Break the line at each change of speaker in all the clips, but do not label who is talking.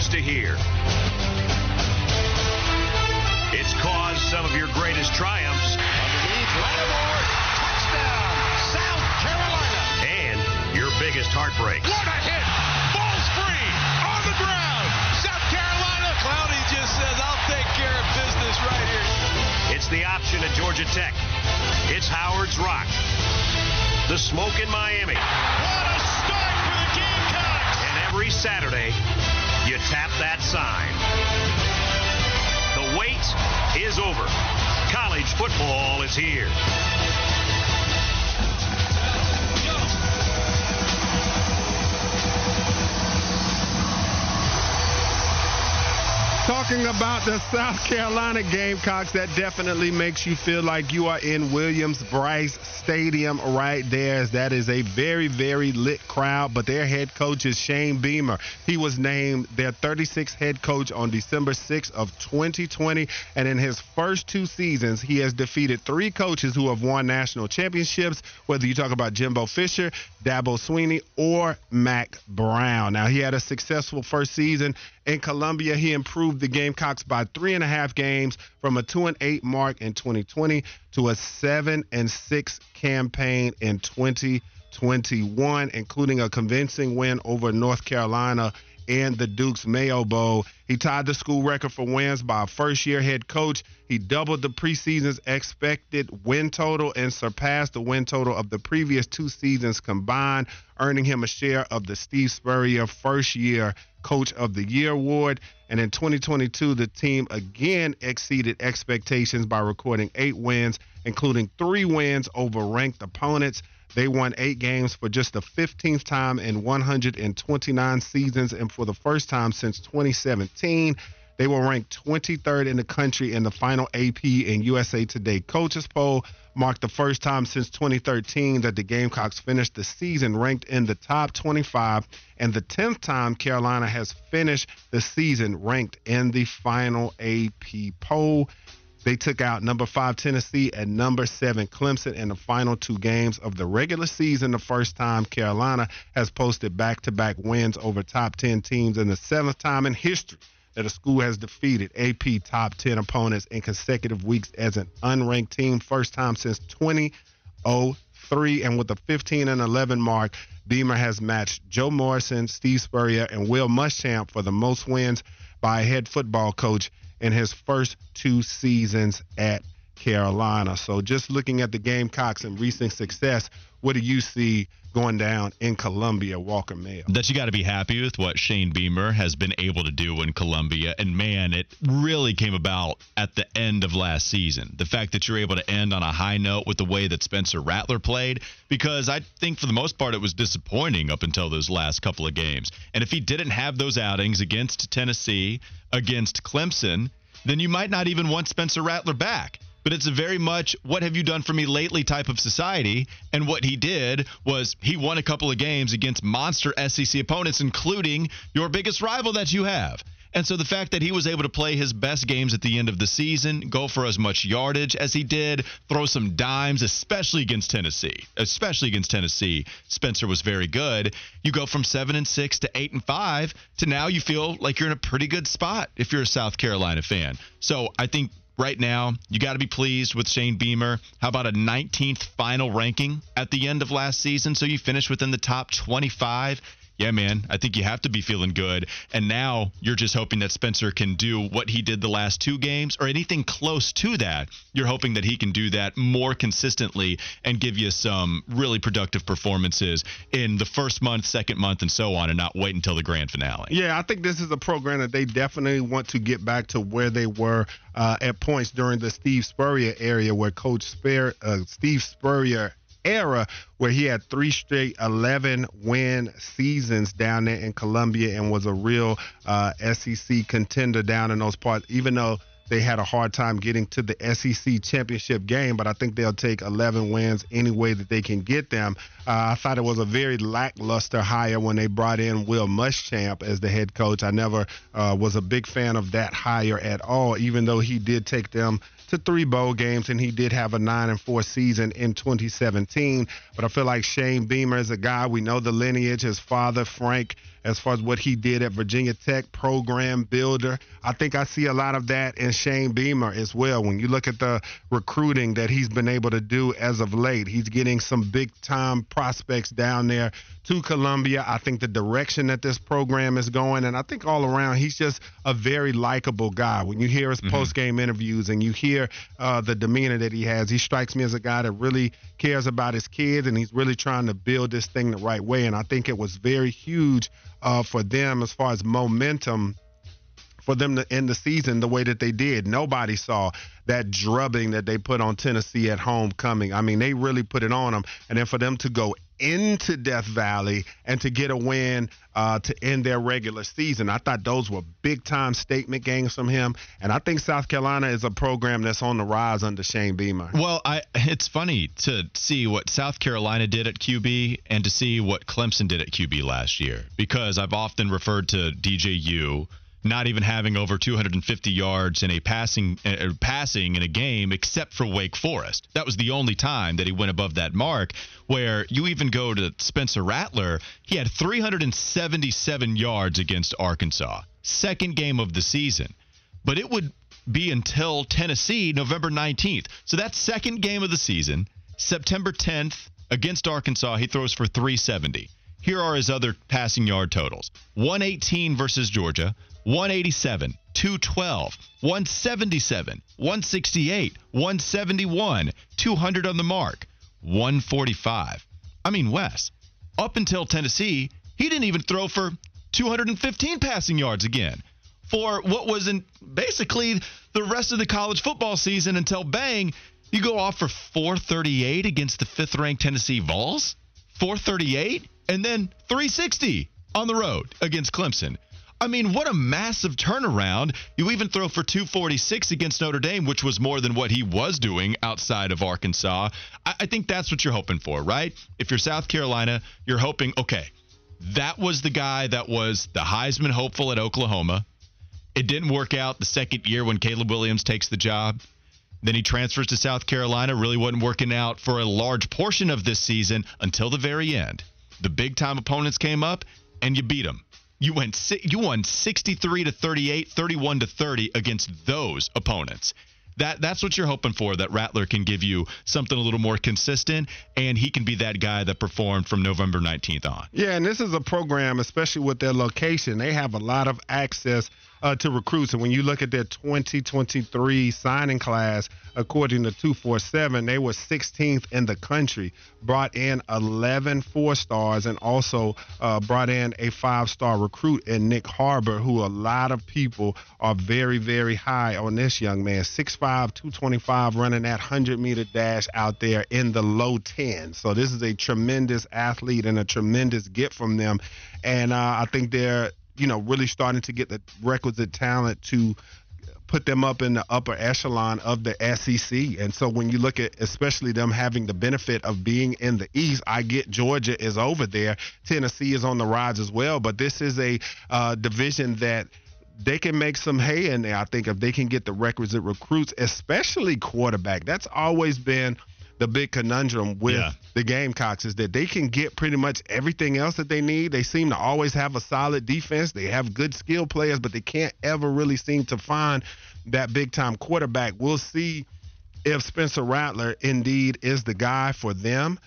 Waited months to hear. It's caused some of your greatest triumphs.
Underneath, Lattimore, touchdown, South Carolina.
And your biggest heartbreaks.
What a hit! Ball's free, on the ground. South Carolina.
Clowney just says, I'll take care of business right here.
It's the option at Georgia Tech. It's Howard's Rock. The smoke in Miami.
What a start for the Gamecocks!
And every Saturday, you tap that sign. The wait is over. College football is here.
Talking about the South Carolina Gamecocks, that definitely makes you feel like you are in Williams-Brice Stadium right there. As that is a very, very lit crowd. But their head coach is Shane Beamer. He was named their 36th head coach on December 6th of 2020, and in his first two seasons, he has defeated three coaches who have won national championships. Whether you talk about Jimbo Fisher, Dabo Swinney, or Mack Brown. Now he had a successful first season in Columbia. He improved the Gamecocks by three and a half games from a two and eight mark in 2020 to a seven and six campaign in 2021, including a convincing win over North Carolina in the Duke's Mayo Bowl. He tied the school record for wins by a first year head coach. He doubled the preseason's expected win total and surpassed the win total of the previous two seasons combined, earning him a share of the Steve Spurrier first year Coach of the Year award. And in 2022, the team again exceeded expectations by recording eight wins, including three wins over ranked opponents. They won eight games for just the 15th time in 129 seasons and for the first time since 2017. They were ranked 23rd in the country in the final AP and USA Today coaches poll, marked the first time since 2013 that the Gamecocks finished the season ranked in the top 25, and the 10th time Carolina has finished the season ranked in the final AP poll. They took out number five Tennessee and number seven Clemson in the final two games of the regular season. The first time Carolina has posted back to back wins over top 10 teams, and the seventh time in history that a school has defeated AP top 10 opponents in consecutive weeks as an unranked team. First time since 2003. And with a 15 and 11 mark, Beamer has matched Joe Morrison, Steve Spurrier, and Will Muschamp for the most wins by a head football coach in his first two seasons at Carolina. So just looking at the Gamecocks and recent success, what do you see going down in Columbia, Walker Mayo?
That you got to be happy with what Shane Beamer has been able to do in Columbia. And man, it really came about at the end of last season. The fact that you're able to end on a high note with the way that Spencer Rattler played, because I think for the most part it was disappointing up until those last couple of games. And if he didn't have those outings against Tennessee, against Clemson, then you might not even want Spencer Rattler back but it's a very much what have you done for me lately type of society. And what he did was he won a couple of games against monster SEC opponents, including your biggest rival that you have. And so the fact that he was able to play his best games at the end of the season, go for as much yardage as he did, throw some dimes, especially against Tennessee, especially against Tennessee, Spencer was very good. You go from seven and six to eight and five to now you feel like you're in a pretty good spot if you're a South Carolina fan. So I think right now, you got to be pleased with Shane Beamer. How about a 19th final ranking at the end of last season? So you finish within the top 25 yeah, man, I think you have to be feeling good. And now you're just hoping that Spencer can do what he did the last two games or anything close to that. You're hoping that he can do that more consistently and give you some really productive performances in the first month, second month, and so on, and not wait until the grand finale.
Yeah, I think this is a program that they definitely want to get back to where they were uh, at points during the Steve Spurrier area, where Coach Spur, uh, Steve Spurrier era where he had three straight 11 win seasons down there in Columbia and was a real uh, SEC contender down in those parts, even though they had a hard time getting to the SEC championship game, but I think they'll take 11 wins any way that they can get them. Uh, I thought it was a very lackluster hire when they brought in Will Muschamp as the head coach. I never uh, was a big fan of that hire at all, even though he did take them to three bowl games, and he did have a nine and four season in 2017. But I feel like Shane Beamer is a guy we know the lineage. His father Frank as far as what he did at Virginia Tech, program builder. I think I see a lot of that in Shane Beamer as well. When you look at the recruiting that he's been able to do as of late, he's getting some big time prospects down there to Columbia. I think the direction that this program is going, and I think all around, he's just a very likable guy. When you hear his mm-hmm. post game interviews and you hear uh, the demeanor that he has, he strikes me as a guy that really cares about his kids and he's really trying to build this thing the right way. And I think it was very huge uh, for them as far as momentum for them to end the season the way that they did. Nobody saw that drubbing that they put on Tennessee at homecoming. I mean, they really put it on them. And then for them to go into Death Valley and to get a win uh, to end their regular season, I thought those were big time statement games from him. And I think South Carolina is a program that's on the rise under Shane Beamer.
Well, I, it's funny to see what South Carolina did at QB and to see what Clemson did at QB last year because I've often referred to DJU not even having over 250 yards in a passing uh, passing in a game except for Wake Forest. That was the only time that he went above that mark where you even go to Spencer Rattler, he had 377 yards against Arkansas. Second game of the season. But it would be until Tennessee November 19th. So that second game of the season, September 10th against Arkansas, he throws for 370. Here are his other passing yard totals. 118 versus Georgia, 187, 212, 177, 168, 171, 200 on the mark, 145. I mean, Wes, up until Tennessee, he didn't even throw for 215 passing yards again for what was in basically the rest of the college football season until bang, you go off for 438 against the fifth ranked Tennessee Vols, 438, and then 360 on the road against Clemson. I mean, what a massive turnaround. You even throw for 246 against Notre Dame, which was more than what he was doing outside of Arkansas. I, I think that's what you're hoping for, right? If you're South Carolina, you're hoping, okay, that was the guy that was the Heisman hopeful at Oklahoma. It didn't work out the second year when Caleb Williams takes the job. Then he transfers to South Carolina, really wasn't working out for a large portion of this season until the very end. The big time opponents came up and you beat them. You went you won 63 to 38, 31 to 30 against those opponents. That that's what you're hoping for that Rattler can give you something a little more consistent and he can be that guy that performed from November 19th on.
Yeah, and this is a program especially with their location. They have a lot of access uh, to recruits. And when you look at their 2023 signing class, according to 247, they were 16th in the country, brought in 11 four stars, and also uh, brought in a five star recruit in Nyck Harbor, who a lot of people are very, very high on this young man. 6'5, 225, running that 100 meter dash out there in the low 10. So this is a tremendous athlete and a tremendous get from them. And uh, I think they're you know, really starting to get the requisite talent to put them up in the upper echelon of the SEC. And so when you look at especially them having the benefit of being in the East, I get Georgia is over there. Tennessee is on the rise as well. But this is a uh, division that they can make some hay in there, I think, if they can get the requisite recruits, especially quarterback. That's always been – the big conundrum with yeah. the Gamecocks is that they can get pretty much everything else that they need. They seem to always have a solid defense. They have good skill players, but they can't ever really seem to find that big time quarterback. We'll see if Spencer Rattler indeed is the guy for them.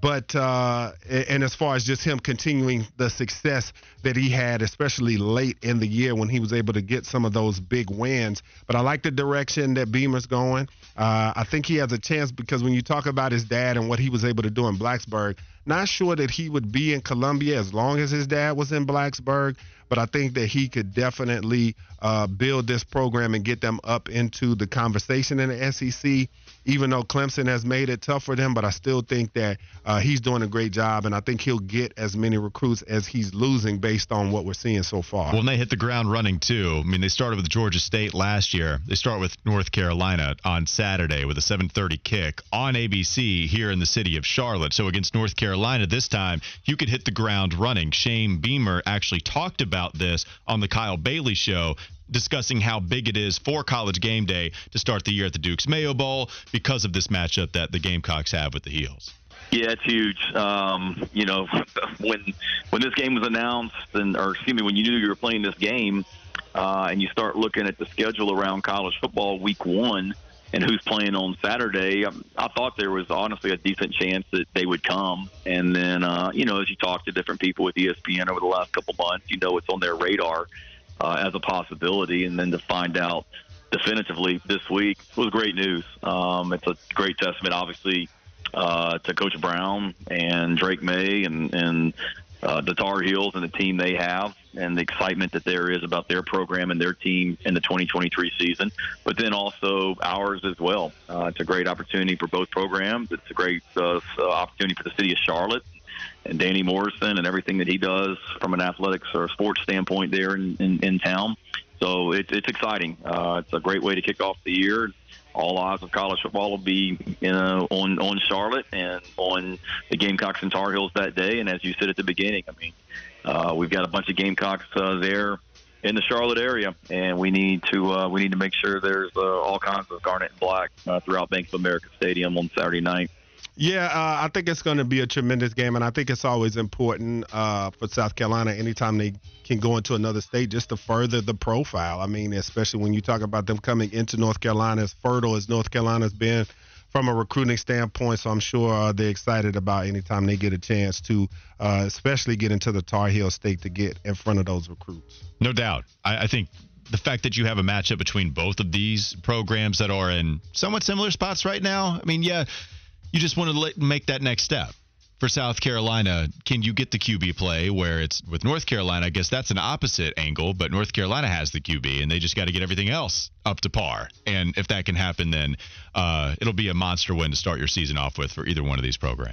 But uh, and as far as just him continuing the success that he had, especially late in the year when he was able to get some of those big wins. But I like the direction that Beamer's going. Uh, I think he has a chance because when you talk about his dad and what he was able to do in Blacksburg, Not sure that he would be in Columbia as long as his dad was in Blacksburg, but I think that he could definitely uh, build this program and get them up into the conversation in the SEC. Even though Clemson has made it tough for them, but I still think that uh, he's doing a great job, and I think he'll get as many recruits as he's losing based on what we're seeing so far.
Well, and they hit the ground running too. I mean, they started with Georgia State last year. They start with North Carolina on Saturday with a 7:30 kick on ABC here in the city of Charlotte. So against North Carolina this time, you could hit the ground running. Shane Beamer actually talked about this on the Kyle Bailey show discussing how big it is for college game day to start the year at the Duke's Mayo Bowl because of this matchup that the Gamecocks have with the Heels.
Yeah, it's huge. Um, you know, when when this game was announced, and or excuse me, when you knew you were playing this game, uh, and you start looking at the schedule around college football, week one, and who's playing on Saturday, I, um, I thought there was honestly a decent chance that they would come. And then, uh, you know, as you talk to different people with ESPN over the last couple months, you know it's on their radar uh, as a possibility. And then to find out definitively this week was great news. Um, it's a great testament, obviously, uh, to Coach Brown and Drake Maye and, and uh, the Tar Heels and the team they have and the excitement that there is about their program and their team in the 2023 season, but then also ours as well. Uh, it's a great opportunity for both programs. It's a great uh, opportunity for the city of Charlotte and Danny Morrison and everything that he does from an athletics or sports standpoint there in, in, in town. So it, it's exciting. Uh, it's a great way to kick off the year. All eyes of college football will be you know, on on Charlotte and on the Gamecocks and Tar Heels that day. And as you said at the beginning, I mean, uh, we've got a bunch of Gamecocks uh, there in the Charlotte area, and we need to uh, we need to make sure there's uh, all kinds of garnet and black uh, throughout Bank of America Stadium on Saturday night.
Yeah, uh, I think it's going to be a tremendous game, and I think it's always important uh, for South Carolina anytime they can go into another state just to further the profile. I mean, especially when you talk about them coming into North Carolina as fertile as North Carolina's been from a recruiting standpoint. So I'm sure uh, they're excited about anytime they get a chance to, uh, especially get into the Tar Heel state to get in front of those recruits.
No doubt. I, I think the fact that you have a matchup between both of these programs that are in somewhat similar spots right now. I mean, yeah you just want to make that next step. For South Carolina, can you get the QB play where it's with North Carolina? I guess that's an opposite angle, but North Carolina has the QB and they just got to get everything else up to par. And if that can happen, then uh, it'll be a monster win to start your season off with for either one of these programs.